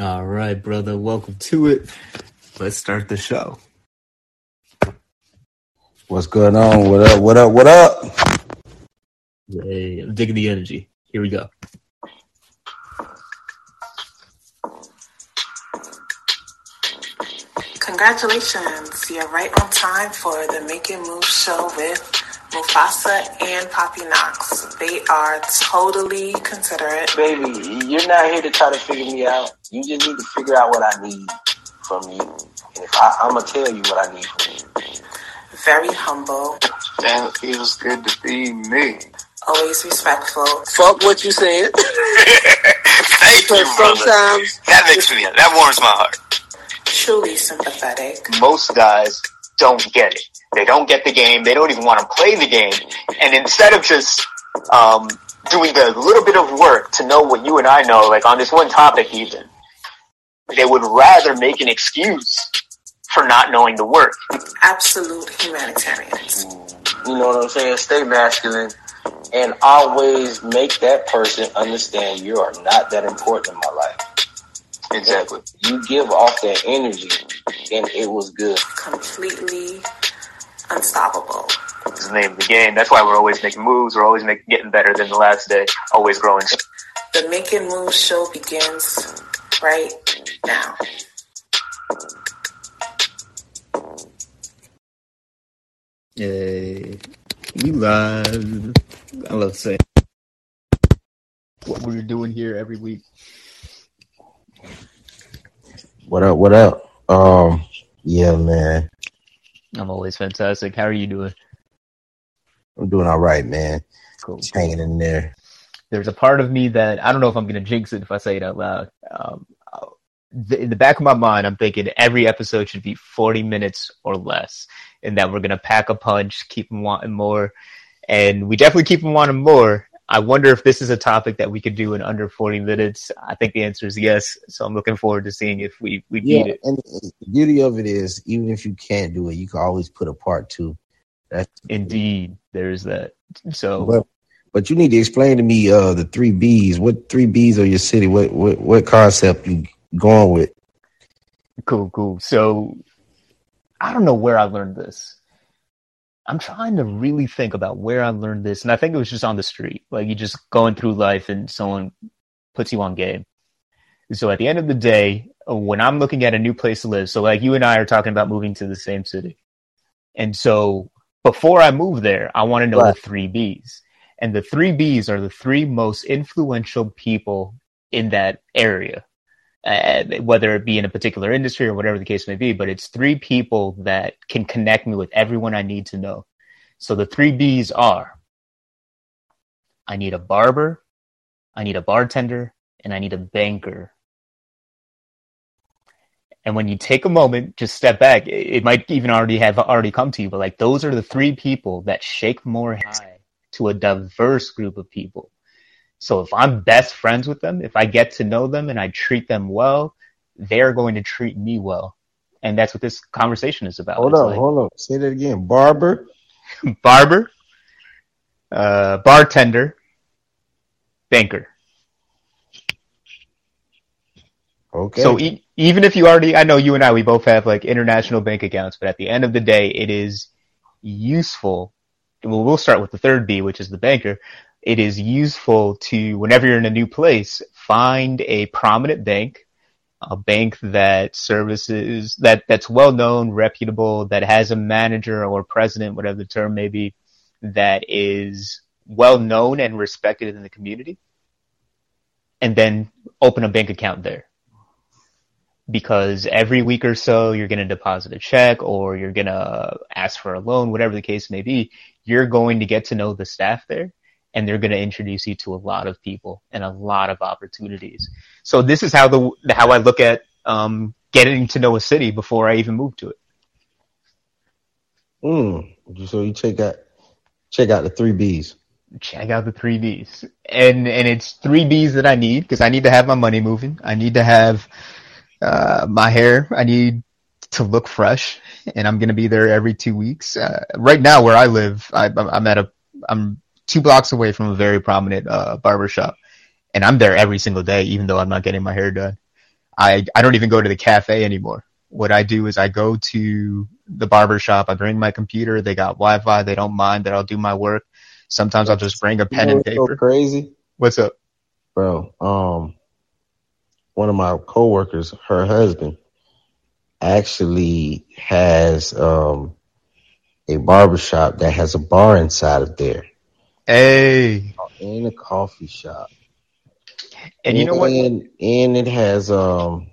All right, brother. Welcome to it. Let's start the show. What's going on? What up? What up? What up? Hey, I'm digging the energy. Here we go. Congratulations, you're right on time for the Making Moves show with Mufasa and Papi Knox. They are totally considerate. Baby, you're not here to try to figure me out. You just need to figure out what I need from you. And if I, I'm gonna tell you what I need from you. Very humble, Damn, it feels good to be me. always respectful, Fuck what you said. Thank you, Because brother. sometimes That makes me, that warms my heart. truly sympathetic. Most guys don't get it. They don't get the game. They don't even want to play the game. And instead of just um, doing the little bit of work to know what you and I know, like on this one topic even, they would rather make an excuse for not knowing the work. Absolute humanitarians. you know what I'm saying. Stay masculine, and always make that person understand you are not that important in my life. Exactly. You give off that energy, and it was good. Completely unstoppable. It's the name of the game. That's why we're always making moves. We're always making, getting better than the last day. Always growing. The Making Moves show begins right now. Hey, we live. I love saying what we're doing here every week. What up? What up? Um, yeah, man, I'm always fantastic. How are you doing? I'm doing all right, man. Cool. Just hanging in there. There's a part of me that I don't know if I'm going to jinx it if I say it out loud. Um, in the back of my mind, I'm thinking every episode should be 40 minutes or less, and that we're going to pack a punch, keep them wanting more, and we definitely keep them wanting more. I wonder if this is a topic that we could do in under 40 minutes. I think the answer is yes. So I'm looking forward to seeing if we we Yeah, it. and the beauty of it is, even if you can't do it, you can always put a part two. That's Indeed, there's that. So But but you need to explain to me uh the three B's. What three B's are your city? What what what concept you going with? Cool, cool. So I don't know where I learned this. I'm trying to really think about where I learned this, and I think it was just on the street. Like you just going through life, and someone puts you on game. So at the end of the day, when I'm looking at a new place to live, so like you and I are talking about moving to the same city, and so before I move there, I want to know Right. the three B's, and the three B's are the three most influential people in that area uh, whether it be in a particular industry or whatever the case may be, but it's three people that can connect me with everyone I need to know. So the three B's are I need a barber, I need a bartender, and I need a banker. And when you take a moment, just step back. It might even already have already come to you, but like those are the three people that shake more high to a diverse group of people. So if I'm best friends with them, if I get to know them and I treat them well, they're going to treat me well. And that's what this conversation is about. Hold It's on, like hold on. Say that again. Barber. barber, uh, bartender, banker. Okay. So e- even if you already, I know you and I, we both have like international bank accounts, but at the end of the day, it is useful. Well, we'll start with the third B, which is the banker. It is useful to, whenever you're in a new place, find a prominent bank, a bank that services, that, that's well known, reputable, that has a manager or president, whatever the term may be, that is well known and respected in the community. And then open a bank account there because every week or so you're going to deposit a check or you're going to ask for a loan, whatever the case may be, you're going to get to know the staff there and they're going to introduce you to a lot of people and a lot of opportunities. So this is how the, how I look at, um, getting to know a city before I even move to it. Mm. So you check out check out the three B's. check out the three B's. And and it's three B's that I need because I need to have my money moving. I need to have uh, my hair. I need to look fresh, and I'm gonna be there every two weeks. Uh, right now, where I live, I, I'm at a I'm two blocks away from a very prominent uh, barber shop, and I'm there every single day, even though I'm not getting my hair done. I, I don't even go to the cafe anymore. What I do is I go to the barber shop. I bring my computer. They got Wi-Fi. They don't mind that I'll do my work. Sometimes I'll just bring a pen You know and what's so paper. crazy, What's up? bro. Um, one of my coworkers, her husband, actually has um a barbershop that has a bar inside of there Hey, In a coffee shop. and you know what? And, and it has um,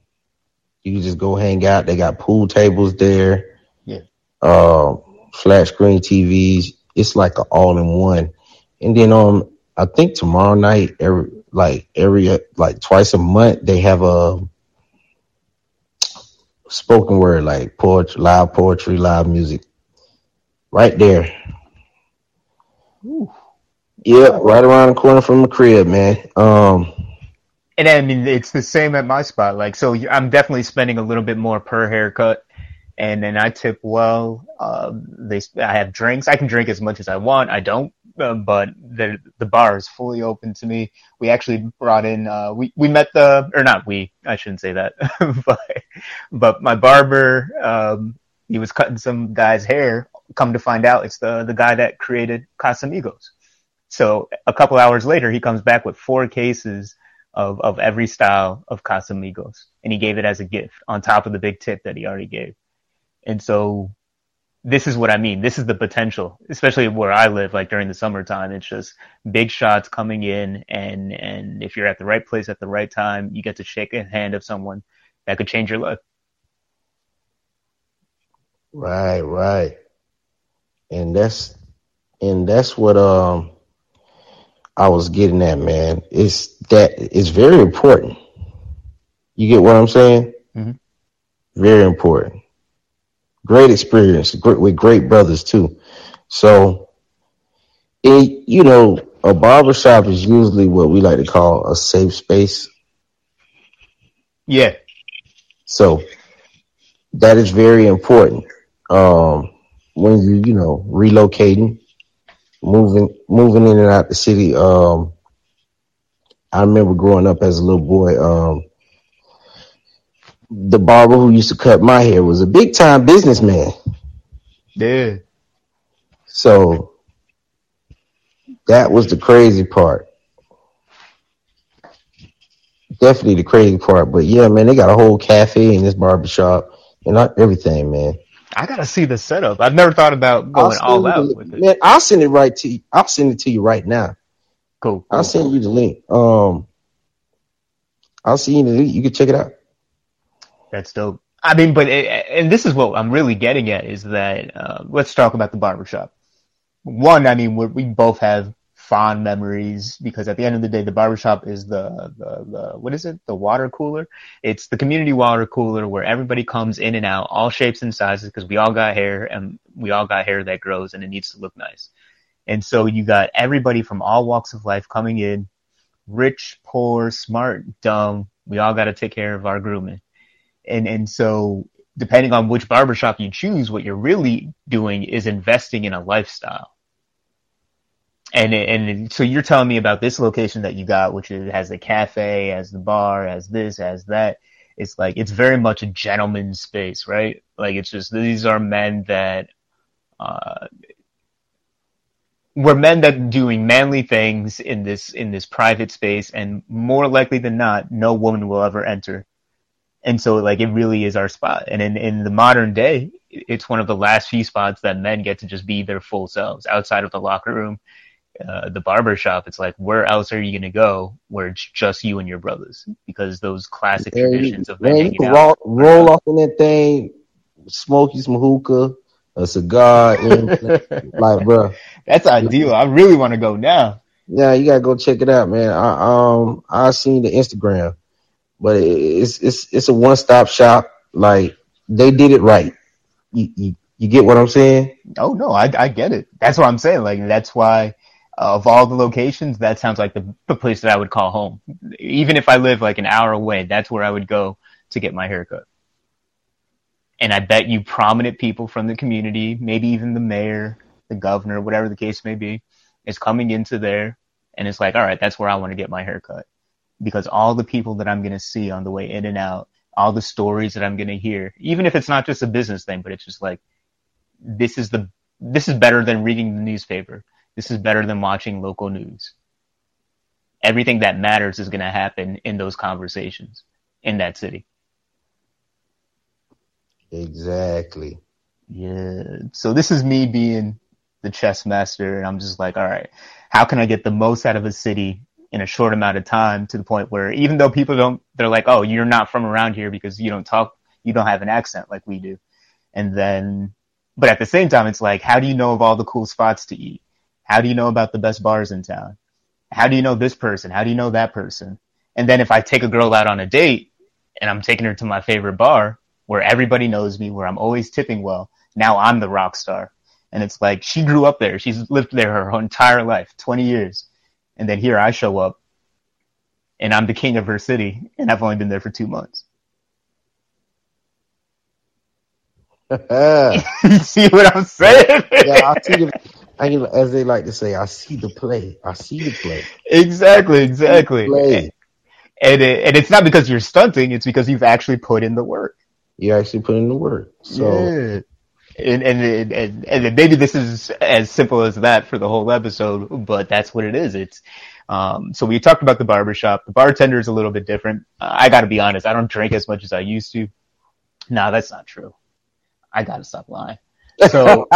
you can just go hang out. They got pool tables there. Yeah. Um, flat screen TVs. It's like an all in one. And then um, I think tomorrow night, every like every like twice a month, they have a spoken word like poetry, live poetry, live music, right there. Yep, right around the corner from the crib, man. Um, And I mean, it's the same at my spot. Like, so I'm definitely spending a little bit more per haircut. And then I tip well. Um, they, I have drinks. I can drink as much as I want. I don't, uh, but the the bar is fully open to me. We actually brought in. Uh, we we met the or not we. I shouldn't say that. but but my barber, um, he was cutting some guy's hair. Come to find out, it's the the guy that created Casamigos. So a couple hours later, he comes back with four cases of, of every style of Casamigos. And he gave it as a gift on top of the big tip that he already gave. And so this is what I mean. This is the potential, especially where I live, like during the summertime. It's just big shots coming in. And, and if you're at the right place at the right time, you get to shake a hand of someone that could change your life. Right, right. And that's and that's what um I was getting at, man. It's that it's very important. You get what I'm saying? Mhm. Very important. Great experience, great with great brothers too. So it you know, a barbershop is usually what we like to call a safe space. Yeah. So that is very important. Um, when you, you know, relocating, moving, moving in and out the city. Um, I remember growing up as a little boy, um, the barber who used to cut my hair was a big time businessman. Yeah. So that was the crazy part. Definitely the crazy part. But yeah, man, they got a whole cafe in this barbershop and not everything, man. I gotta see the setup. I've never thought about going all out the- with it. Man, I'll send it right to you. I'll send it to you right now. Cool. I'll send you the link. Um, I'll see you the link. You can check it out. That's dope. I mean, but it, and this is what I'm really getting at is that uh, let's talk about the barbershop. One, I mean, we're, we both have fond memories because at the end of the day, the barbershop is the, the the what is it? The water cooler. It's the community water cooler where everybody comes in and out, all shapes and sizes, because we all got hair and we all got hair that grows and it needs to look nice. And so you got everybody from all walks of life coming in, rich, poor, smart, dumb. We all got to take care of our grooming and and so depending on which barbershop you choose, what you're really doing is investing in a lifestyle. And and so you're telling me about this location that you got, which has the cafe, has the bar, has this, has that. It's like it's very much a gentleman's space, right? Like it's just these are men that uh, we're men that doing manly things in this in this private space, and more likely than not, no woman will ever enter and so like it really is our spot. And in, in the modern day, it's one of the last few spots that men get to just be their full selves outside of the locker room, uh, the barber shop. It's like, where else are you going to go where it's just you and your brothers? Because those classic Man, you, traditions of men man, you can out. roll, roll off in that thing, smoke you some hookah, a cigar, and like, bro. That's ideal. I really want to go now. Yeah, you gotta go check it out, man. I um I seen the Instagram, but it's it's it's a one stop shop. Like they did it right. You, you you get what I'm saying? Oh no, I, I get it. That's what I'm saying. Like that's why of all the locations, that sounds like the, the place that I would call home. Even if I live like an hour away, that's where I would go to get my haircut. And I bet you prominent people from the community, maybe even the mayor, the governor, whatever the case may be, is coming into there and it's like, all right, that's where I want to get my haircut. Because all the people that I'm going to see on the way in and out, all the stories that I'm going to hear, even if it's not just a business thing, but it's just like, this is the, this is better than reading the newspaper. This is better than watching local news. Everything that matters is going to happen in those conversations in that city. Exactly. Yeah. So this is me being the chess master and I'm just like, all right, how can I get the most out of a city in a short amount of time to the point where even though people don't, they're like, oh, you're not from around here because you don't talk, you don't have an accent like we do. And then, but at the same time, it's like, how do you know of all the cool spots to eat? How do you know about the best bars in town? How do you know this person? How do you know that person? And then if I take a girl out on a date and I'm taking her to my favorite bar where everybody knows me, where I'm always tipping well, now I'm the rock star. And it's like she grew up there. She's lived there her entire life, 20 years. And then here I show up and I'm the king of her city and I've only been there for two months. you see what I'm saying? yeah, I see the, I, as they like to say, I see the play. I see the play. Exactly, exactly. Play. And, it, and it's not because you're stunting, it's because you've actually put in the work. You actually put in the work. So yeah and, and and and maybe this is as simple as that for the whole episode, but that's what it is. It's um, so we talked about the barbershop. The bartender is a little bit different. Uh, I got to be honest. I don't drink as much as I used to. No, that's not true. I got to stop lying. So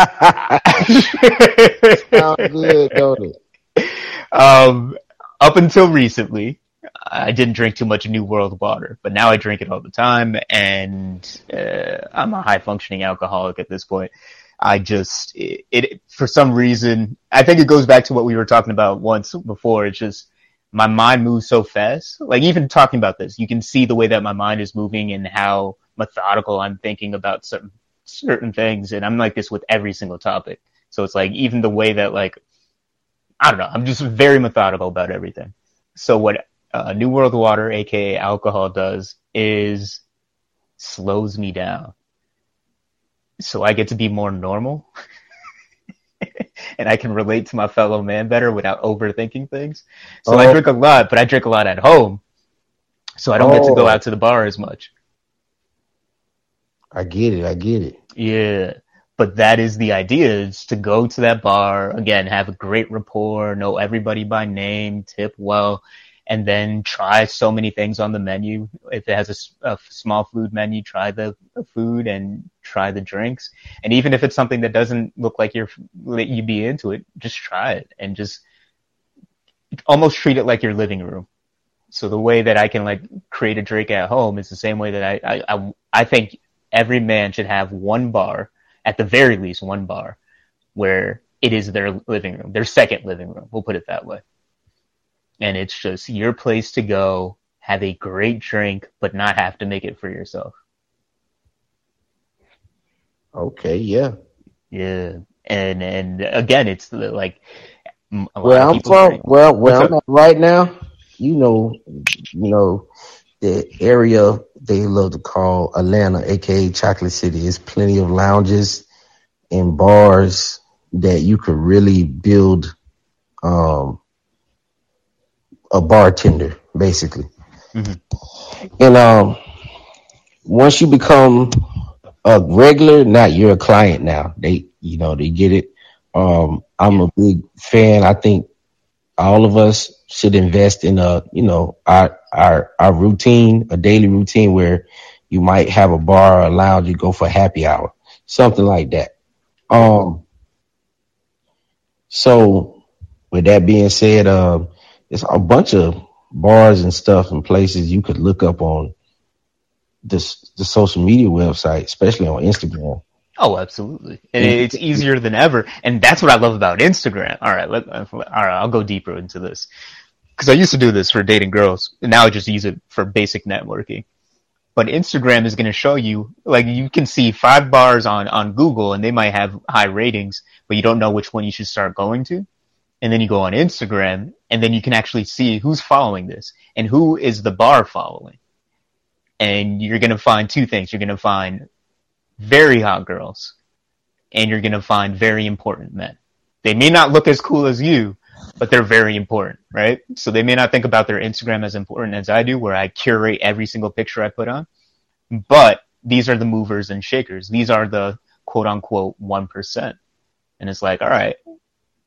sounds good, don't it? Um, up until recently, I didn't drink too much New World water, but now I drink it all the time, and uh, I'm a high functioning alcoholic at this point. I just it, it, for some reason I think it goes back to what we were talking about once before. It's just my mind moves so fast. Like even talking about this, you can see the way that my mind is moving and how methodical I'm thinking about certain certain things, and I'm like this with every single topic. So it's like even the way that like I don't know, I'm just very methodical about everything. So what uh, New World Water, aka alcohol, does is slows me down. So I get to be more normal. and I can relate to my fellow man better without overthinking things. So oh. I drink a lot, but I drink a lot at home. So I don't oh. get to go oh. out to the bar as much. I get it. I get it. Yeah. But that is the idea is to go to that bar again, have a great rapport, know everybody by name, tip well, and then try so many things on the menu. If it has a, a small food menu, try the, food and try the drinks. And even if it's something that doesn't look like you're let you be into it, just try it and just almost treat it like your living room. So the way that I can like create a drink at home is the same way that I, I, I, I think every man should have one bar, at the very least one bar, where it is their living room, their second living room. We'll put it that way and it's just your place to go, have a great drink, but not have to make it for yourself. Okay, yeah, yeah, and and again, it's like where I'm from. Well, where I'm at right now, you know, you know, the area they love to call Atlanta, aka Chocolate City. There's plenty of lounges and bars that you could really build um, a bartender, basically. Mm-hmm. And um, once you become a regular, not you're a client now. They, you know, they get it. Um, I'm a big fan. I think all of us should invest in a, you know, our our our routine, a daily routine where you might have a bar or a lounge, you go for happy hour, something like that. Um, so with that being said, um, it's a bunch of bars and stuff and places you could look up on this the social media website, especially on Instagram. Oh, absolutely. And it's easier than ever. And that's what I love about Instagram. All right. Let, all right. I'll go deeper into this because I used to do this for dating girls and now I just use it for basic networking. But Instagram is going to show you, like you can see five bars on, on Google and they might have high ratings, but you don't know which one you should start going to and then you go on Instagram and then you can actually see who's following this and who is the bar following. And you're going to find two things. You're going to find very hot girls and you're going to find very important men. They may not look as cool as you, but they're very important, right? So they may not think about their Instagram as important as I do, where I curate every single picture I put on. But these are the movers and shakers. These are the quote unquote 1%. And it's like, all right,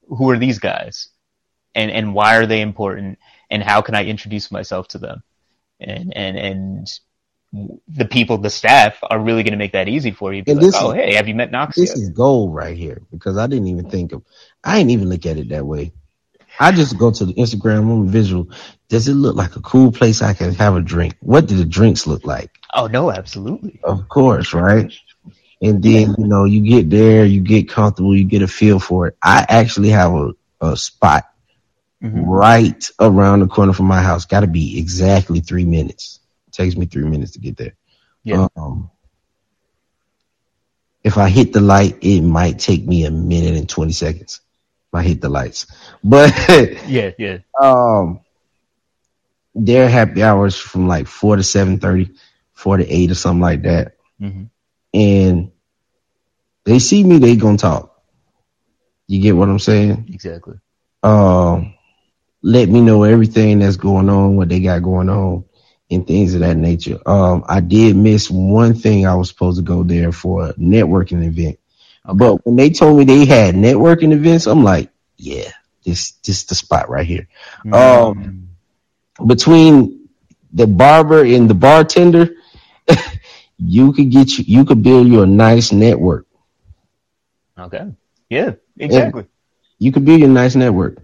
who are these guys? And, and why are they important? And how can I introduce myself to them? And, and, and the people, the staff are really going to make that easy for you. Be And like, this oh, is- hey, have you met Knox This yet? is gold right here because I didn't even think of. I didn't even look at it that way. I just go to the Instagram room visual. Does it look like a cool place I can have a drink? What do the drinks look like? Oh, no, absolutely. Of course, right? And then, you know, you get there, you get comfortable, you get a feel for it. I actually have a, a spot Mhm. right around the corner from my house. Got to be exactly three minutes. It takes me three minutes to get there. Yeah. Um, if I hit the light, it might take me a minute and 20 seconds. I hit the lights, but Yeah, yeah. um, their happy hours from like four to seven thirty, four to eight or something like that. hmm And they see me, they gonna talk. You get what I'm saying? Exactly. Um, let me know everything that's going on, what they got going on, and things of that nature. Um, I did miss one thing. I was supposed to go there for a networking event, but when they told me they had networking events, I'm like, yeah, this this the spot right here. Um, between the barber and the bartender, you could get you you could build you a nice network. Okay. Yeah, exactly. You could build your nice network.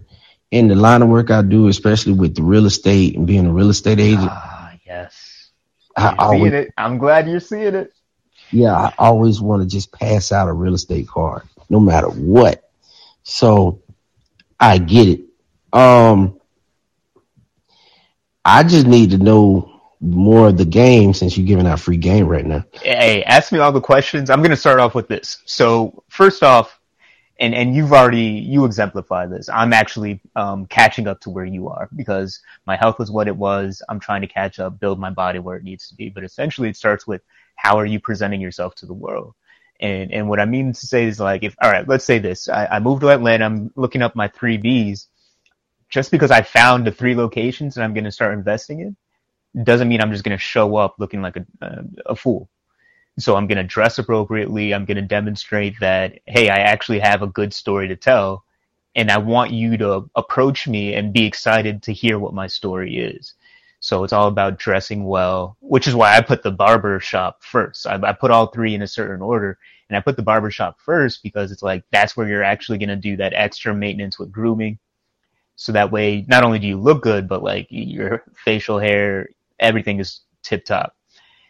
In the line of work I do, especially with the real estate and being a real estate agent, Ah, yes. I always, it. I'm glad you're seeing it. Yeah, I always want to just pass out a real estate card, no matter what. So I get it. Um, I just need to know more of the game since you're giving out free game right now. Hey, ask me all the questions. I'm going to start off with this. So first off, and, and you've already, you exemplify this. I'm actually, um, catching up to where you are because my health was what it was. I'm trying to catch up, build my body where it needs to be. But essentially it starts with how are you presenting yourself to the world? And, and what I mean to say is like, if, all right, let's say this. I, I moved to Atlanta. I'm looking up my three Bs. Just because I found the three locations and I'm going to start investing in doesn't mean I'm just going to show up looking like a, a, a fool. So I'm going to dress appropriately. I'm going to demonstrate that, hey, I actually have a good story to tell. And I want you to approach me and be excited to hear what my story is. So it's all about dressing well, which is why I put the barber shop first. I, I put all three in a certain order and I put the barber shop first because it's like, that's where you're actually going to do that extra maintenance with grooming. So that way, not only do you look good, but like your facial hair, everything is tip top.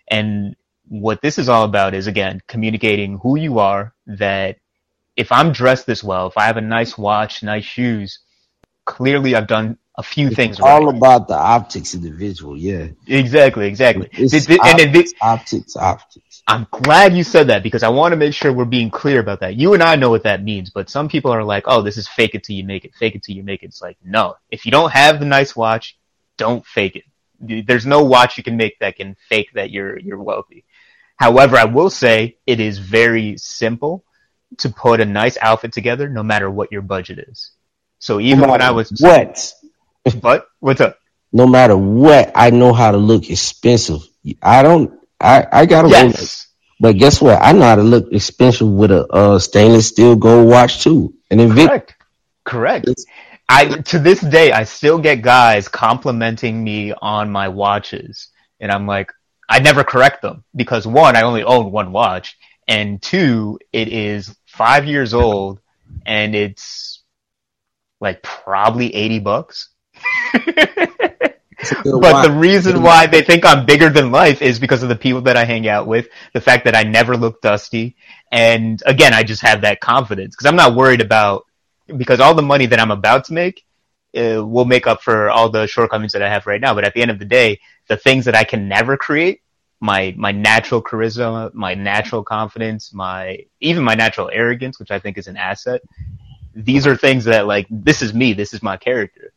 And what this is all about is again, communicating who you are that if I'm dressed this well, if I have a nice watch, nice shoes, clearly I've done a few things All right. about the optics of the visual, yeah. Exactly, exactly. It's and optics, optics, optics. I'm glad you said that because I want to make sure we're being clear about that. You and I know what that means, but some people are like, oh, this is fake it till you make it, fake it till you make it. It's like, no. If you don't have the nice watch, don't fake it. There's no watch you can make that can fake that you're, you're wealthy. However, I will say it is very simple to put a nice outfit together no matter what your budget is. So even when I was, what? But what's up? No matter what, I know how to look expensive. I don't. I I got a Yes. but guess what? I know how to look expensive with a uh, stainless steel gold watch too. And Correct. Correct. It's- I to this day I still get guys complimenting me on my watches, and I'm like, I never correct them because one, I only own one watch, and two, it is five years old, and it's like probably eighty bucks. But the reason why they think I'm bigger than life is because of the people that I hang out with, the fact that I never look dusty, and again, I just have that confidence because I'm not worried about because all the money that I'm about to make uh, will make up for all the shortcomings that I have right now. But at the end of the day, the things that I can never create, my my natural charisma, my natural confidence, my even my natural arrogance, which I think is an asset. These are things that like this is me, this is my character.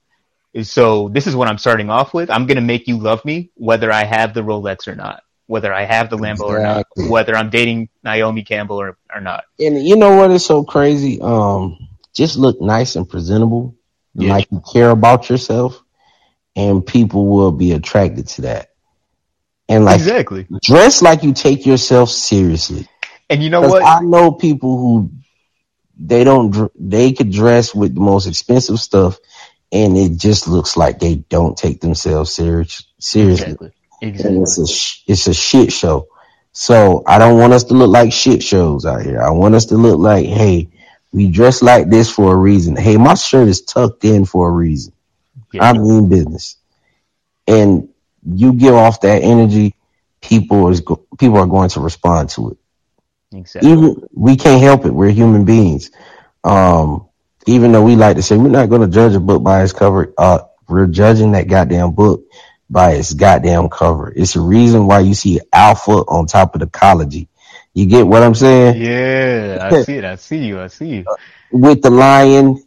So this is what I'm starting off with. I'm gonna make you love me, whether I have the Rolex or not, whether I have the Lambo or not, whether I'm dating Naomi Campbell or, or not. and you know what is so crazy? Um, just look nice and presentable, Yeah. like you care about yourself, and people will be attracted to that. and like exactly. dress like you take yourself seriously. And you know what? I know people who they don't they could dress with the most expensive stuff, and it just looks like they don't take themselves serious seriously. exactly. Exactly. it's a sh- it's a shit show. So I don't want us to look like shit shows out here. I want us to look like, hey, we dress like this for a reason. Hey, my shirt is tucked in for a reason. Yeah. I mean business. And you give off that energy, people is go- people are going to respond to it. Exactly. Even we can't help it. We're human beings. Um, even though we like to say we're not going to judge a book by its cover, uh, we're judging that goddamn book by its goddamn cover. It's a reason why you see alpha on top of the ecology. You get what I'm saying? Yeah, I see it. I see you. I see you. With the lion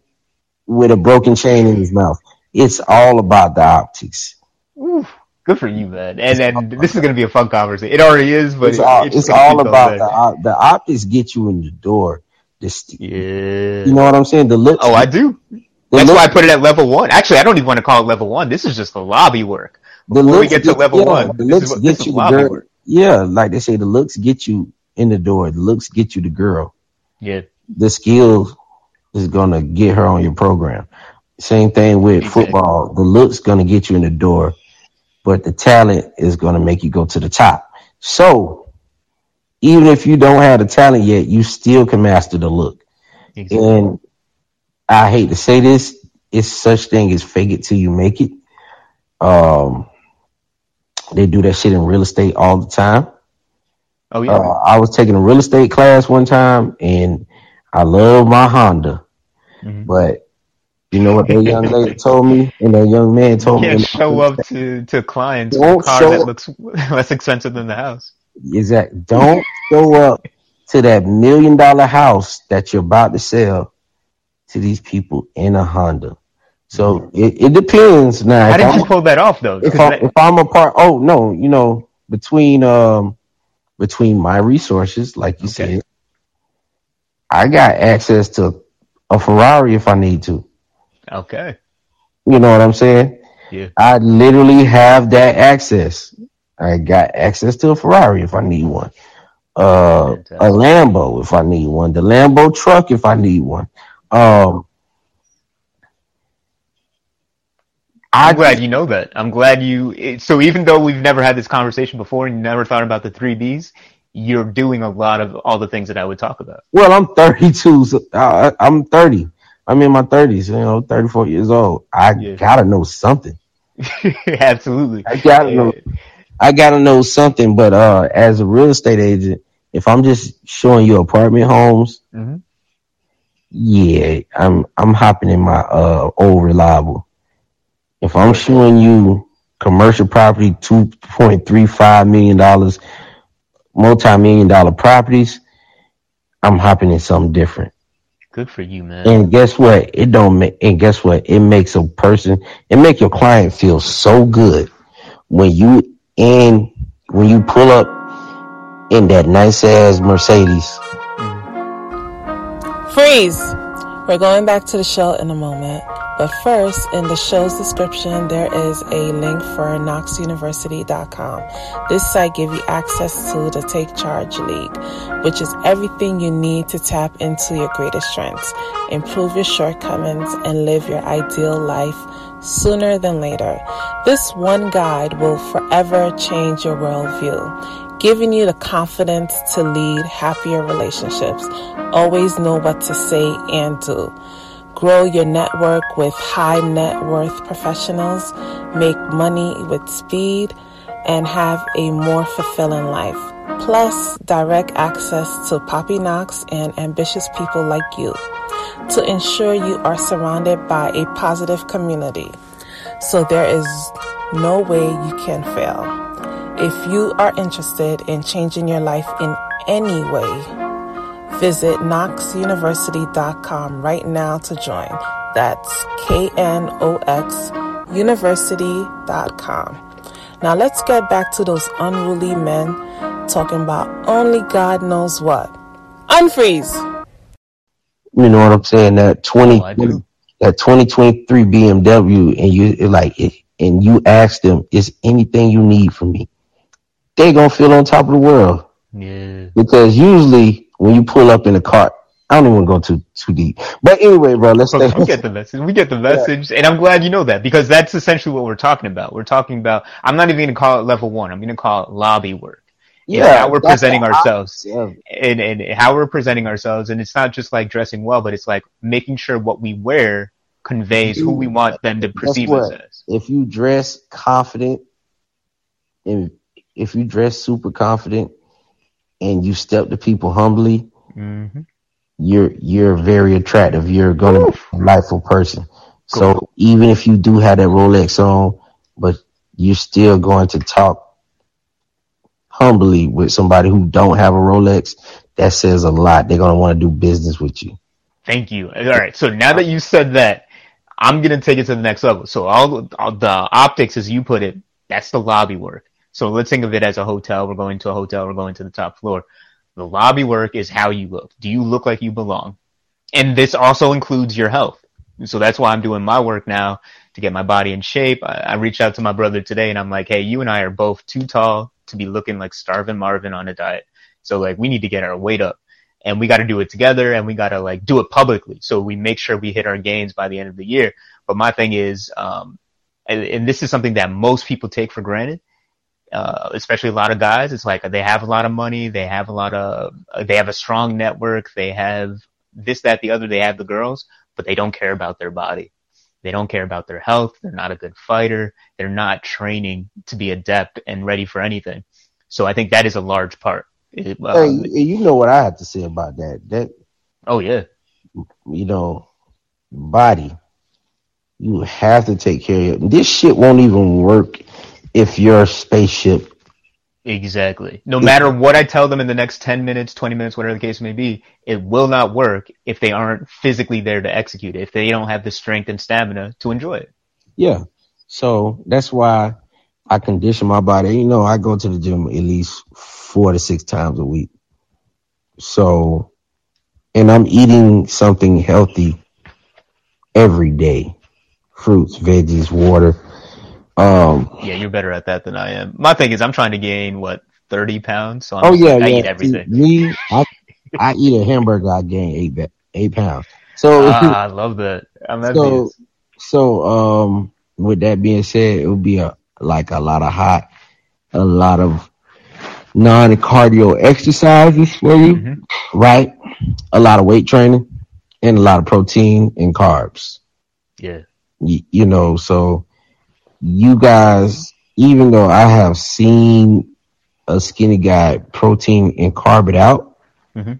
with a broken chain in his mouth. It's all about the optics. Ooh, good for you, man. And and this is gonna be a fun conversation. It already is, but It's it- all, it's, it's all about going the the optics get you in the door. The st- Yeah. You know what I'm saying? The looks. Oh, I do. That's why I put it at level one. Actually, I don't even want to call it level one. This is just the lobby work. the Before we looks get to level yeah, one, The looks what- get this you the girl. work. Yeah, like they say, the looks get you in the door. The looks get you the girl. Yeah. The skill is gonna get her on your program. Same thing with Exactly. football. The looks gonna get you in the door, but the talent is gonna make you go to the top. So even if you don't have the talent yet, you still can master the look. Exactly. And I hate to say this, it's such thing as fake it till you make it. Um, they do that shit in real estate all the time. Oh yeah. Uh, I was taking a real estate class one time, and I love my Honda, Mhm. but you know what that young lady told me, and that young man told me. You can't me. show up to, to clients with a car that up. looks less expensive than the house. Exactly. Don't show up to that million dollar house that you're about to sell to these people in a Honda. So it, it depends. Now, How did I'm- you pull that off though? if I I'm a part, oh no, you know, between um between my resources, like you Okay. said, I got access to a Ferrari if I need to. okay. You know what I'm saying? Yeah. I literally have that access. I got access to a Ferrari if I need one. Uh, a Lambo if I need one. The Lambo truck if I need one. Um, I'm glad you know that. I'm glad you. It, so even though we've never had this conversation before and you never thought about the three Bs, you're doing a lot of all the things that I would talk about. Well, I'm 32. So I, I'm 30. I'm in my 30s. You know, 34 years old. I Yeah. gotta know something. Absolutely. I gotta know. I gotta know something. But uh, as a real estate agent, if I'm just showing you apartment homes, hmm yeah, I'm I'm hopping in my uh old reliable. If I'm showing you commercial property, two point three five million dollars, multi million dollar properties, I'm hopping in something different. Good for you, man. And guess what? It don't make. And guess what? It makes a person. It make your client feel so good when you in when you pull up in that nice ass Mercedes. Freeze! We're going back to the show in a moment. But first, in the show's description, there is a link for knoxuniversity.com. This site gives you access to the Take Charge League, which is everything you need to tap into your greatest strengths, improve your shortcomings, and live your ideal life sooner than later. This one guide will forever change your worldview, giving you the confidence to lead happier relationships. Always know what to say and do. Grow your network with high net worth professionals, make money with speed, and have a more fulfilling life. Plus, direct access to Papi Knox and ambitious people like you to ensure you are surrounded by a positive community. So there is no way you can fail. If you are interested in changing your life in any way, visit knoxuniversity.com right now to join. That's K N O X university.com. Now let's get back to those unruly men talking about only God knows what. Unfreeze! You know what I'm saying? That twenty Oh, that 2023 BMW, and you like it, and you ask them, "Is anything you need from me?" they gonna feel on top of the world. Yeah. Because usually when you pull up in a cart, I don't even go too too deep. But anyway, bro, let's stay. But we get the message. We get the message, and I'm glad you know that because that's essentially what we're talking about. We're talking about. I'm not even going to call it level one. I'm going to call it lobby work. It's how we're presenting ourselves, it. and and how we're presenting ourselves, and it's not just like dressing well, but it's like making sure what we wear conveys who we want them to perceive us as. If you dress confident, and if you dress super confident, and you step to people humbly, hmm you're you're very attractive. You're gonna be a delightful person. So even if you do have that Rolex on, but you're still going to talk humbly with somebody who don't have a Rolex, that says a lot. They're gonna want to do business with you. Thank you. All right. So now that you said that, I'm gonna take it to the next level. So all, all the optics, as you put it, that's the lobby work. So let's think of it as a hotel. We're going to a hotel. We're going to the top floor. The lobby work is how you look. Do you look like you belong? And this also includes your health. So that's why I'm doing my work now to get my body in shape. I, I reached out to my brother today and I'm like, hey, you and I are both too tall to be looking like starving Marvin on a diet. So like we need to get our weight up and we got to do it together and we got to like do it publicly. So we make sure we hit our gains by the end of the year. But my thing is, um, and, and this is something that most people take for granted. Uh, especially a lot of guys, it's like they have a lot of money, they have a lot of, uh, they have a strong network, they have this, that, the other, they have the girls, but they don't care about their body. They don't care about their health. They're not a good fighter. They're not training to be adept and ready for anything. So I think that is a large part. It, Hey, um, you know what I have to say about that? That oh yeah, you know, body. You have to take care of it. This shit won't even work if your spaceship. Exactly. No matter what I tell them in the next 10 minutes, 20 minutes, whatever the case may be, it will not work if they aren't physically there to execute it, if they don't have the strength and stamina to enjoy it. Yeah. So that's why I condition my body. You know, I go to the gym at least four to six times a week. So, and I'm eating something healthy every day. Fruits, veggies, water. Um, Yeah, you're better at that than I am. My thing is I'm trying to gain, what, 30 pounds? So I'm oh yeah, like, I yeah. eat everything. See, me, I, I eat a hamburger, I gain eight, eight pounds. So, Ah, I love that. I'm so, so, um, with that being said, it would be a, like a lot of hot, a lot of non-cardio exercises for you, Mhm. right? A lot of weight training and a lot of protein and carbs. Yeah. You, you know, so you guys, even though I have seen a skinny guy protein and carb it out, Mhm.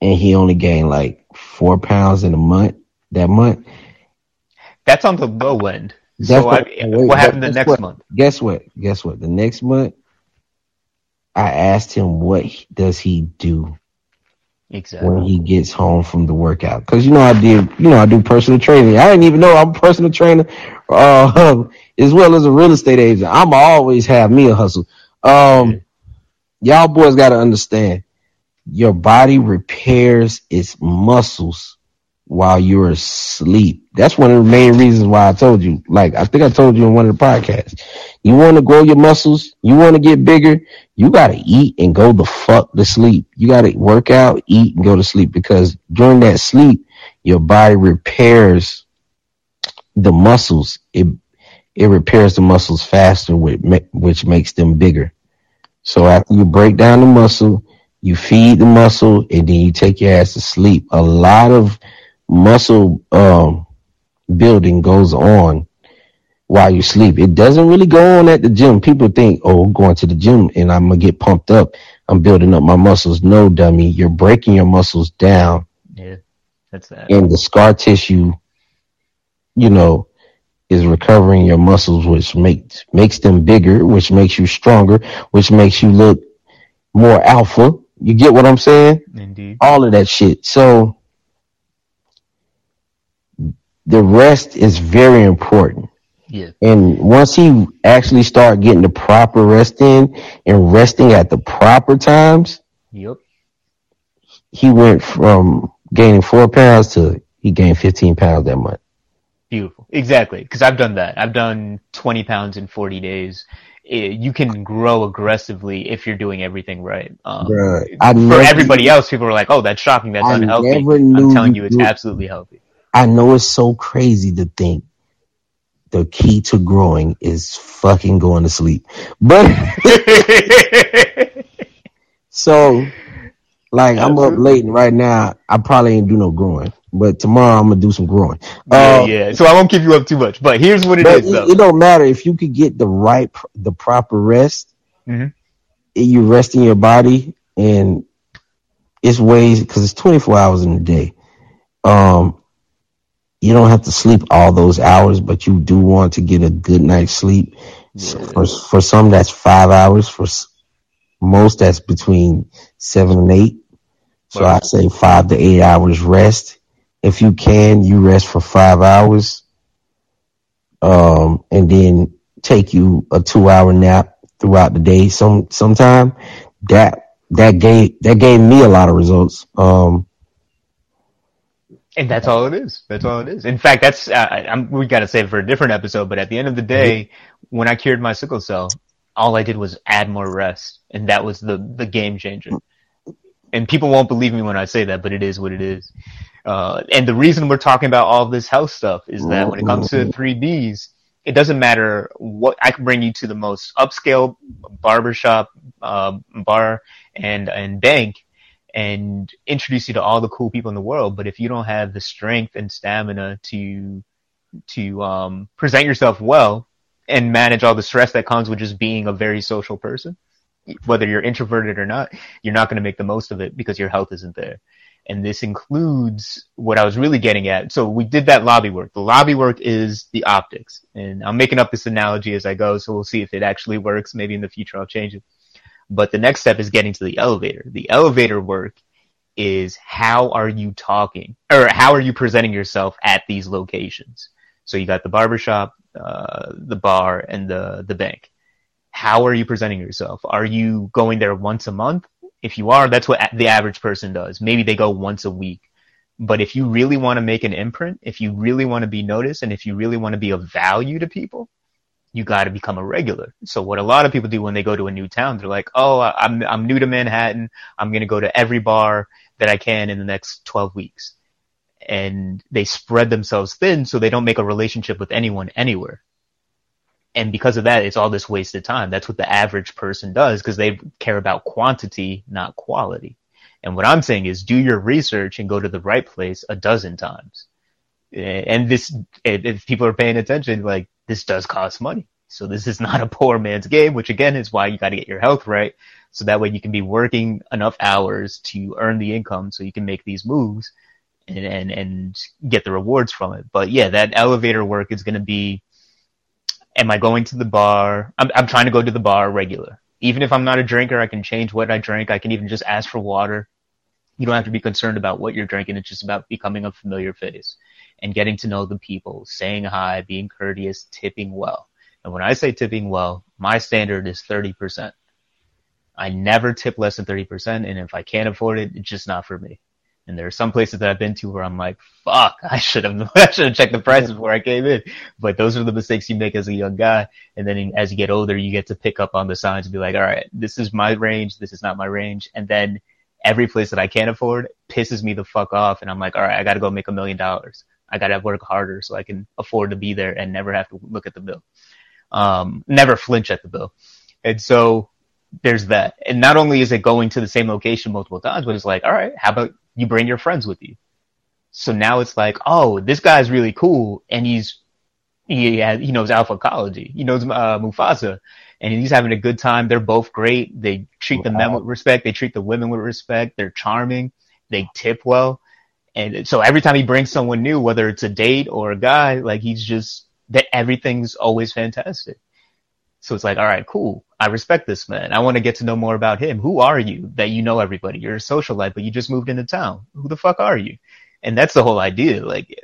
and he only gained like four pounds in a month that month. That's on the low end. That's so I, wait, what happened the next what? month? Guess what? Guess what? The next month, I asked him what does he do Exactly. when he gets home from the workout? Because you know I did, you know I do personal training. I didn't even know I'm a personal trainer, uh, as well as a real estate agent. I'm always have me a hustle. Um, y'all boys got to understand, your body repairs its muscles while you're asleep. That's one of the main reasons why I told you. Like I think I told you in one of the podcasts. You want to grow your muscles. You want to get bigger. You got to eat and go the fuck to sleep. You got to work out, eat, and go to sleep because during that sleep, your body repairs the muscles. It it repairs the muscles faster, which makes them bigger. So after you break down the muscle, you feed the muscle, and then you take your ass to sleep. A lot of muscle um, building goes on while you sleep. It doesn't really go on at the gym. People think, oh, going to the gym and I'm gonna get pumped up. I'm building up my muscles. No, dummy. You're breaking your muscles down Yeah. That's that. and the scar tissue, you know, is recovering your muscles, which makes makes them bigger, which makes you stronger, which makes you look more alpha. You get what I'm saying? Indeed. All of that shit. So the rest is very important. Yeah. And once he actually start getting the proper rest in and resting at the proper times, Yep. he went from gaining four pounds to he gained 15 pounds that month. Beautiful. Exactly. Because I've done that. I've done 20 pounds in 40 days. it, you can grow aggressively if you're doing everything right. Um, Bruh, for never- everybody else, people are like, "Oh, that's shocking. That's I unhealthy." I'm telling you you, it's absolutely healthy. I know it's so crazy to think the key to growing is fucking going to sleep. But so like I'm up late and right now I probably ain't do no growing. But tomorrow I'm gonna do some growing. yeah, Uh, yeah. So I won't keep you up too much, but here's what it is. It, though. it don't matter if you could get the right, the proper rest. Mhm. You rest in your body, and it's ways because it's 24 hours in a day. Um, you don't have to sleep all those hours, but you do want to get a good night's sleep. So for for some, that's five hours. For most, that's between seven and eight. So. I say five to eight hours rest. If you can, you rest for five hours um, and then take you a two hour nap throughout the day. Some sometime that that gave that gave me a lot of results. Um, And that's all it is. That's all it is. In fact, that's uh, we got to save it for a different episode. But at the end of the day, when I cured my sickle cell, all I did was add more rest, and that was the the game changer. And people won't believe me when I say that, but it is what it is. Uh, and the reason we're talking about all this health stuff is that when it comes to the three Bs, it doesn't matter what I can bring you to the most upscale barbershop, uh, bar, and and bank, and introduce you to all the cool people in the world. But if you don't have the strength and stamina to to um, present yourself well and manage all the stress that comes with just being a very social person, whether you're introverted or not, you're not going to make the most of it because your health isn't there. And this includes what I was really getting at. So we did that lobby work. The lobby work is the optics. And I'm making up this analogy as I go, so we'll see if it actually works. Maybe in the future I'll change it. But the next step is getting to the elevator. The elevator work is how are you talking or how are you presenting yourself at these locations? So you got the barbershop, uh, the bar and the, the bank. How are you presenting yourself? Are you going there once a month? If you are, that's what the average person does. Maybe they go once a week. But if you really want to make an imprint, if you really want to be noticed, and if you really want to be of value to people, you got to become a regular. So what a lot of people do when they go to a new town, they're like, "Oh, I'm I'm new to Manhattan. I'm going to go to every bar that I can in the next 12 weeks." And they spread themselves thin so they don't make a relationship with anyone anywhere. And because of that, it's all this wasted time. That's what the average person does because they care about quantity, not quality. And what I'm saying is do your research and go to the right place a dozen times. And this, if people are paying attention, like this does cost money. So this is not a poor man's game, which again is why you got to get your health right. So that way you can be working enough hours to earn the income so you can make these moves and, and, and get the rewards from it. But yeah, that elevator work is going to be, am I going to the bar? I'm, I'm trying to go to the bar regular. Even if I'm not a drinker, I can change what I drink. I can even just ask for water. You don't have to be concerned about what you're drinking. It's just about becoming a familiar face and getting to know the people, saying hi, being courteous, tipping well. And when I say tipping well, my standard is 30%. I never tip less than 30%. And if I can't afford it, it's just not for me. And there are some places that I've been to where I'm like, fuck, I should have, I should have checked the prices before I came in. But those are the mistakes you make as a young guy. And then as you get older, you get to pick up on the signs and be like, all right, this is my range. This is not my range. And then every place that I can't afford pisses me the fuck off. And I'm like, all right, I got to go make a million dollars. I got to work harder so I can afford to be there and never have to look at the bill. Um, never flinch at the bill. And so there's that. And not only is it going to the same location multiple times, but it's like, all right, how about you bring your friends with you? So now it's like, oh, this guy's really cool and he's, he has, he knows Alphacology. He knows, uh, Mufasa and he's having a good time. They're both great. They treat the men with respect. They treat the women with respect. They're charming. They tip well. And so every time he brings someone new, whether it's a date or a guy, like he's just that everything's always fantastic. So it's like, all right, cool. I respect this man. I want to get to know more about him. Who are you that you know everybody? You're a socialite, but you just moved into town. Who the fuck are you? And that's the whole idea. Like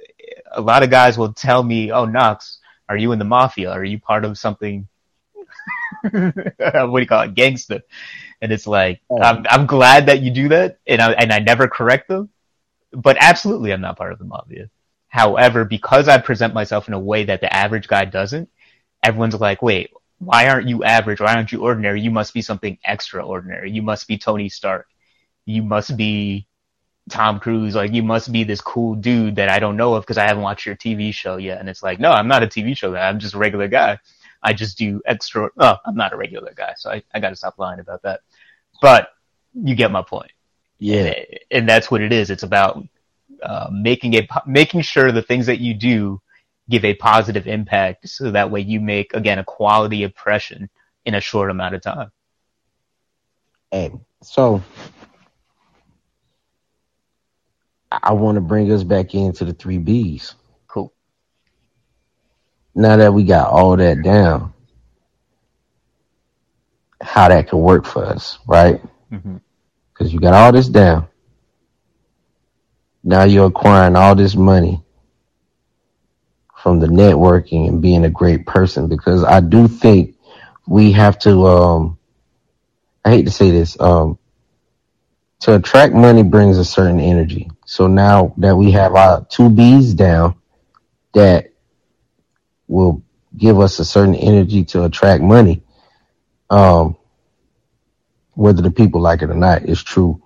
a lot of guys will tell me, Oh, Knox, are you in the mafia? Are you part of something? what do you call it? Gangster. And it's like, I'm, I'm glad that you do that. And I, and I never correct them, but absolutely I'm not part of the mafia. However, because I present myself in a way that the average guy doesn't, everyone's like, wait, Why aren't you average? Why aren't you ordinary? You must be something extraordinary. You must be Tony Stark. You must be Tom Cruise. Like you must be this cool dude that I don't know of because I haven't watched your TV show yet. And it's like, no, I'm not a TV show guy. I'm just a regular guy. I just do extra. Oh, I'm not a regular guy, so I, I got to stop lying about that. But you get my point. Yeah. And, and that's what it is. It's about uh, making a making sure the things that you do give a positive impact, so that way you make again a quality impression in a short amount of time. Hey, so I want to bring us back into the three B's. Cool. Now that we got all that down, how that could work for us, right? hmm Because you got all this down. Now you're acquiring all this money from the networking and being a great person. Because I do think we have to, um, I hate to say this, um, to attract money brings a certain energy. So now that we have our two B's down, that will give us a certain energy to attract money. Um, whether the people like it or not, it's true.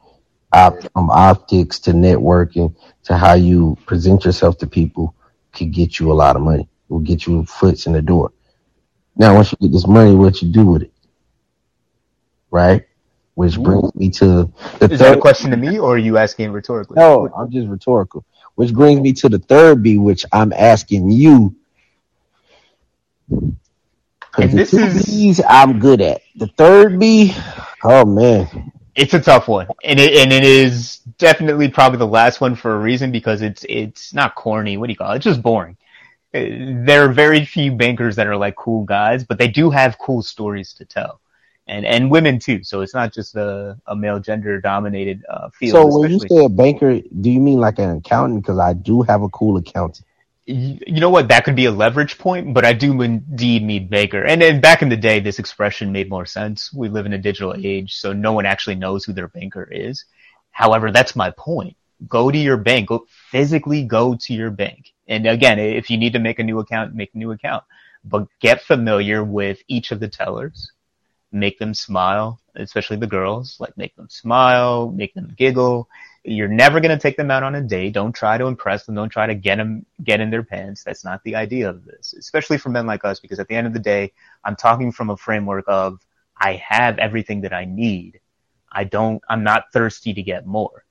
Op- from optics to networking to how you present yourself to people could get you a lot of money. It Will get you foots in the door. Now, once you get this money, what you do with it, right? Which brings me to the Is that a third. question to me, or are you asking rhetorically? No, I'm just rhetorical. Which brings me to the third B, which I'm asking you. And the this two is- B's I'm good at. The third B, oh man, It's a tough one, and it and it is definitely probably the last one for a reason because it's it's not corny. What do you call it? It's just boring. Uh, There are very few bankers that are like cool guys, but they do have cool stories to tell, and and women too. So it's not just a, a male gender dominated uh, field. So when you say a banker, do you mean like an accountant? Because I do have a cool accountant. You know what? That could be a leverage point, but I do indeed need Baker. And then back in the day, this expression made more sense. We live in a digital age, so no one actually knows who their banker is. However, that's my point. Go to your bank. Go physically go to your bank. And again, if you need to make a new account, make a new account. But get familiar with each of the tellers. Make them smile, especially the girls. Like make them smile, make them giggle. You're never going to take them out on a date. Don't try to impress them. Don't try to get them, get in their pants. That's not the idea of this, especially for men like us, because at the end of the day, I'm talking from a framework of I have everything that I need. I don't, I'm not thirsty to get more.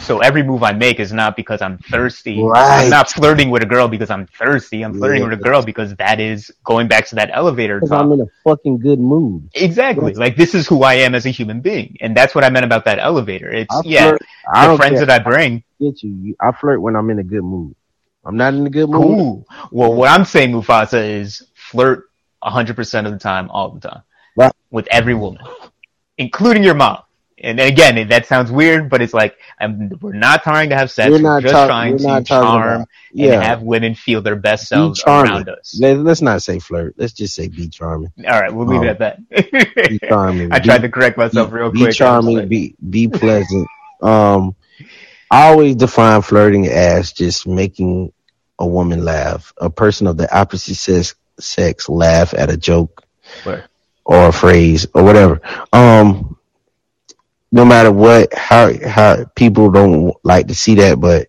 So every move I make is not because I'm thirsty. Right. I'm not flirting with a girl because I'm thirsty. I'm flirting Yeah. with a girl because that is going back to that elevator talk. I'm in a fucking good mood. Exactly. Yes. Like this is who I am as a human being, and that's what I meant about that elevator. It's I yeah, flirt. I the friends care. that I bring. get you. You- I flirt when I'm in a good mood. I'm not in a good mood. Cool. Well, what I'm saying, Mufasa, is flirt 100% of the time, all the time, Right. with every woman, including your mom. And again, that sounds weird, but it's like I'm, we're not trying to have sex. We're We're, not just talk- trying we're to charm Yeah. and have women feel their best selves around us. Let, us not say flirt. Let's just say be charming. All right, we'll leave Um, it at Be that. charming. I Be- tried to correct myself be, real quick. Was charming. like- Be be pleasant. Um, I always define flirting as just making a woman laugh, a person of the opposite sex, sex laugh at a joke Word. or a phrase or whatever. Um, no matter what, how how people don't like to see that, but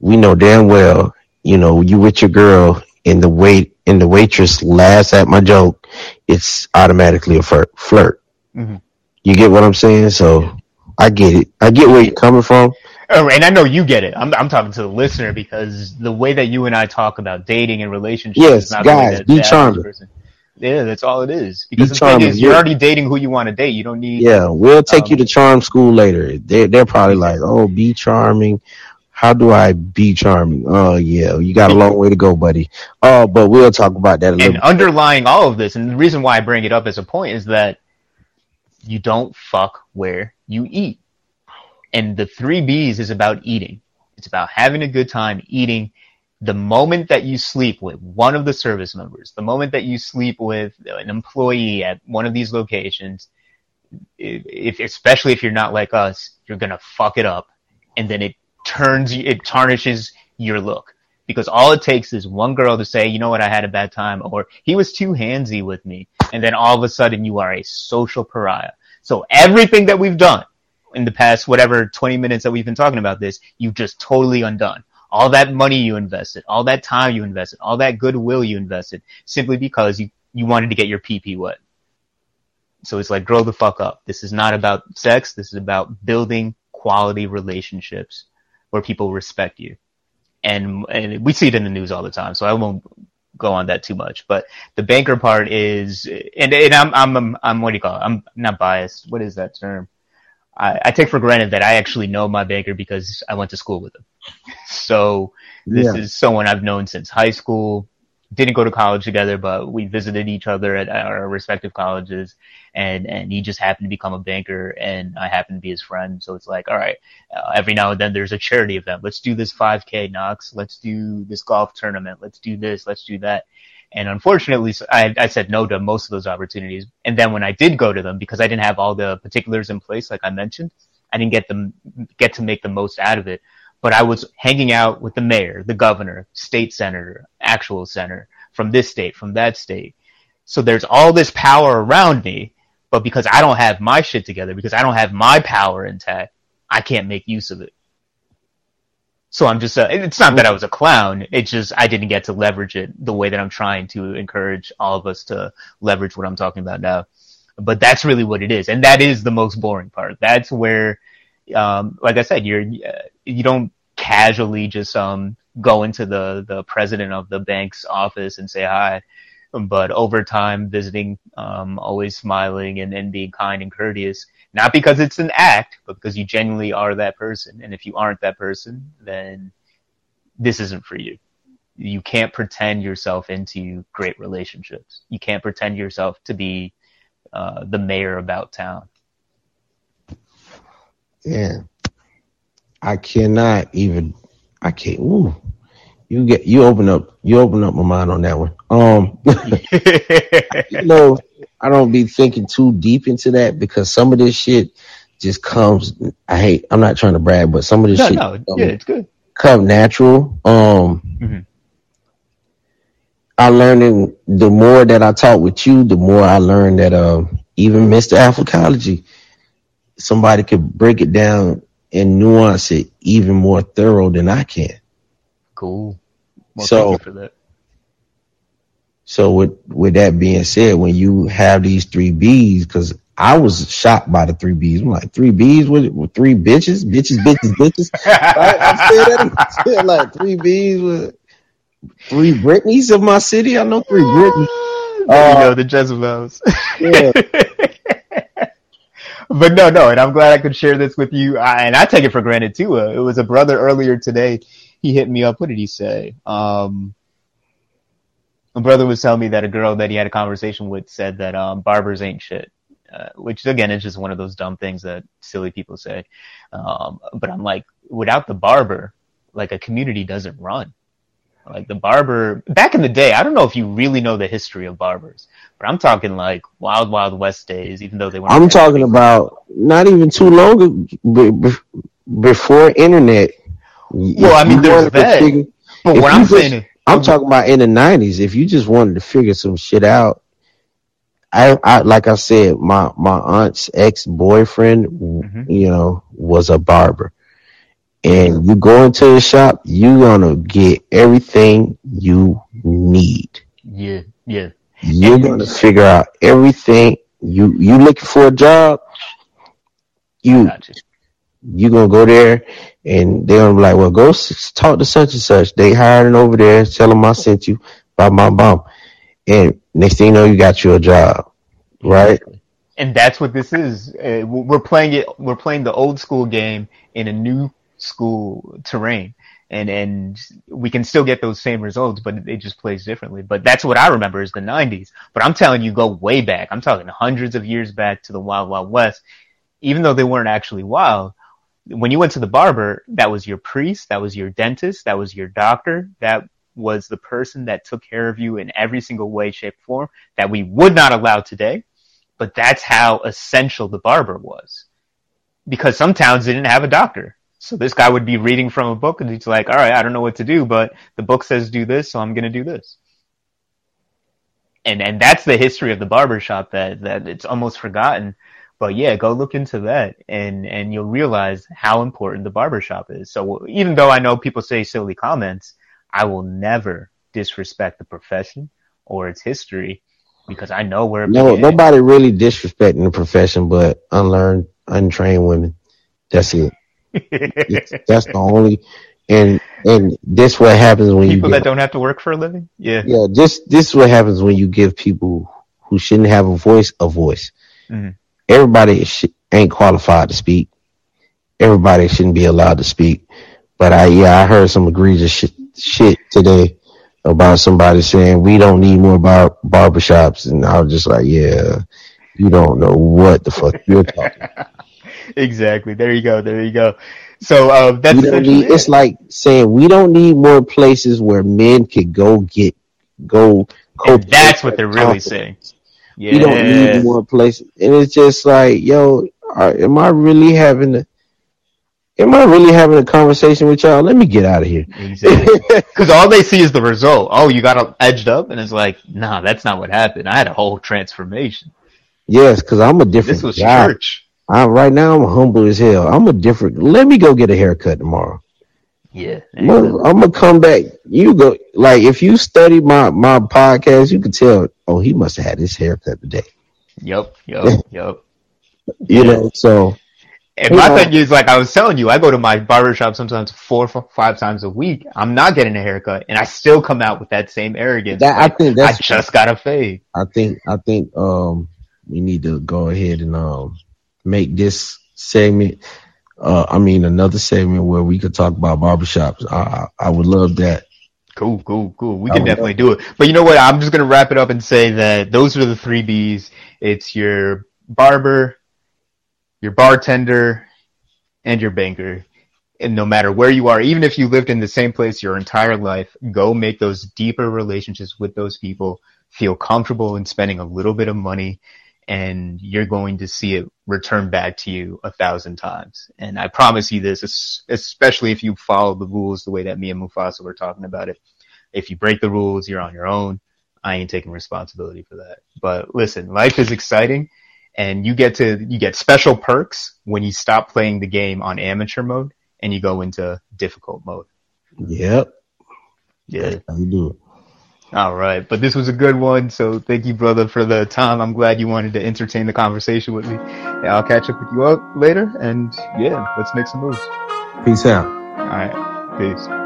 we know damn well, you know, you with your girl and the wait and the waitress laughs at my joke, it's automatically a flirt. flirt. Mhm. You get what I'm saying? So I get it. I get where you're coming from. Oh, and I know you get it. I'm I'm talking to the listener because the way that you and I talk about dating and relationships Yes, is not the way guys, that be charming. person- Yeah, that's all it is. Because the thing is, you're already dating who you want to date. You don't need. Yeah, we'll take you Um, to charm school later. They're they're probably like, oh, be charming. How do I be charming? Oh yeah, you got a long way to go, buddy. Oh, but we'll talk about that a little. And underlying all of this, and the reason why I bring it up as a point is that you don't fuck where you eat. And the three B's is about eating. It's about having a good time eating. The moment that you sleep with one of the service members, the moment that you sleep with an employee at one of these locations, if, especially if you're not like us, you're gonna fuck it up, and then it turns, it tarnishes your look because all it takes is one girl to say, you know what, I had a bad time, or he was too handsy with me, and then all of a sudden you are a social pariah. So everything that we've done in the past, whatever 20 minutes that we've been talking about this, you've just totally undone. All that money you invested, all that time you invested, all that goodwill you invested, simply because you, you wanted to get your PP wet. So it's like, grow the fuck up. This is not about sex. This is about building quality relationships where people respect you. And, and we see it in the news all the time, so I won't go on that too much. But the banker part is, and, and I'm, I'm, I'm, what do you call it? I'm not biased. What is that term? I, I take for granted that I actually know my banker because I went to school with him. So this Yeah. is someone I've known since high school. Didn't go to college together, but we visited each other at our respective colleges and, and he just happened to become a banker and I happened to be his friend. So it's like, all right, uh, every now and then there's a charity event. Let's do this 5k Knox. Let's do this golf tournament. Let's do this. Let's do that. And unfortunately, I, I said no to most of those opportunities. And then when I did go to them, because I didn't have all the particulars in place, like I mentioned, I didn't get them, get to make the most out of it. But I was hanging out with the mayor, the governor, state senator, actual senator from this state, from that state. So there's all this power around me, but because I don't have my shit together, because I don't have my power intact, I can't make use of it. So I'm just, uh, it's not that I was a clown. It's just, I didn't get to leverage it the way that I'm trying to encourage all of us to leverage what I'm talking about now. But that's really what it is. And that is the most boring part. That's where, um, like I said, you're, uh, you don't casually just, um, go into the, the president of the bank's office and say hi. But over time, visiting, um, always smiling and, and being kind and courteous, not because it's an act, but because you genuinely are that person. And if you aren't that person, then this isn't for you. You can't pretend yourself into great relationships. You can't pretend yourself to be uh, the mayor about town. Yeah. I cannot even. I can't. Ooh, you get you open up. You open up my mind on that one. Um, you know, I don't be thinking too deep into that because some of this shit just comes. I hate. I'm not trying to brag, but some of this no, shit no, come, yeah, it's good. come natural. Um, Mhm. I learning the more that I talk with you, the more I learn that uh, even Mr. Alphacology, somebody could break it down and nuance it even more thorough than I can. Cool. Well, So- thank you for that. So with with that being said, when you have these three B's, because I was shocked by the three B's. I'm like three B's with, with three bitches, bitches, bitches, bitches. I, I said that. I said like three B's with three Britneys of my city. I know three Britneys. There you Uh, go, the Jezebels. Yeah. but no, no, and I'm glad I could share this with you. I, and I take it for granted too. Uh, it was a brother earlier today. He hit me up. What did he say? Um, a brother was telling me that a girl that he had a conversation with said that um, barbers ain't shit. Uh, which again is just one of those dumb things that silly people say. Um, but I'm like, without the barber, like a community doesn't run. Like the barber back in the day, I don't know if you really know the history of barbers, but I'm talking like wild, wild west days, even though they weren't. I'm talking about not even too long ago, be- be- before internet. Well, I mean, there's that. figure- But what I'm saying is, I'm talking about in the nineties. If you just wanted to figure some shit out, I, I like I said, my my aunt's ex boyfriend, Mhm. you know, was a barber, and you go into the shop, you gonna get everything you need. yeah, yeah, You're And- gonna figure out everything you you looking for a job. You you gonna go there and they're gonna be like, well, go talk to such and such. They hiring over there. Tell them I sent you by my bum. And next thing you know, you got you a job, right? And that's what this is. Uh, we're playing it. We're playing the old school game in a new school terrain, and and we can still get those same results, but it just plays differently. But that's what I remember is the '90s. But I'm telling you, go way back. I'm talking hundreds of years back to the Wild Wild West. Even though they weren't actually wild, when you went to the barber, that was your priest, that was your dentist, that was your doctor, that was the person that took care of you in every single way, shape, form that we would not allow today. But that's how essential the barber was. Because some towns didn't have a doctor. So this guy would be reading from a book and he's like, all right, I don't know what to do, but the book says do this, so I'm going to do this. And, and that's the history of the barbershop that, that it's almost forgotten. But yeah, go look into that and, and you'll realize how important the barbershop is. So even though I know people say silly comments, I will never disrespect the profession or its history because I know where. No, nobody really disrespecting the profession, but unlearned, untrained women. That's it. that's the only, and and this what happens when people you people that don't have to work for a living. Yeah, yeah. This this is what happens when you give people who shouldn't have a voice a voice. Mm-hmm. Everybody sh- ain't qualified to speak. Everybody shouldn't be allowed to speak. But I yeah I heard some egregious sh- shit today about somebody saying we don't need more bar- barbershops, and I was just like, yeah, you don't know what the fuck you're talking. exactly. There you go. There you go. So uh, that's need, it. it's like saying we don't need more places where men could go get go. that's what they're really saying. Yeah. We don't need more places, and it's just like, yo, am I really having a am I really having a conversation with y'all? Let me get out of here. Exactly. Because all they see is the result. Oh, you got edged up, and it's like, nah, that's not what happened. I had a whole transformation. Yes, because I'm a different. This was guy. church. I, right now, I'm humble as hell. I'm a different. Let me go get a haircut tomorrow. Yeah, I'm gonna, I'm gonna come back. You go like if you study my my podcast, you can tell. Oh, he must have had his haircut today. Yep, yep, yep. you yeah. know, so and my thing is, like I was telling you, I go to my barbershop sometimes four, five times a week. I'm not getting a haircut, and I still come out with that same arrogance. That, like, I think that's I just got a fade. I think I think um we need to go ahead and um make this segment. Uh, I mean, another segment where we could talk about barbershops. I I would love that. Cool, cool, cool. We can definitely do it. But you know what? I'm just gonna wrap it up and say that those are the three B's. It's your barber, your bartender, and your banker. And no matter where you are, even if you lived in the same place your entire life, go make those deeper relationships with those people. Feel comfortable in spending a little bit of money and you're going to see it return back to you a thousand times. And I promise you this, especially if you follow the rules the way that me and Mufasa were talking about it. If you break the rules, you're on your own. I ain't taking responsibility for that. But listen, life is exciting and you get to you get special perks when you stop playing the game on amateur mode and you go into difficult mode. Yep. Yeah. That's how you do it. All right, but this was a good one. So thank you, brother, for the time. I'm glad you wanted to entertain the conversation with me. Yeah, I'll catch up with you up later, and yeah, let's make some moves. Peace out. All right, peace.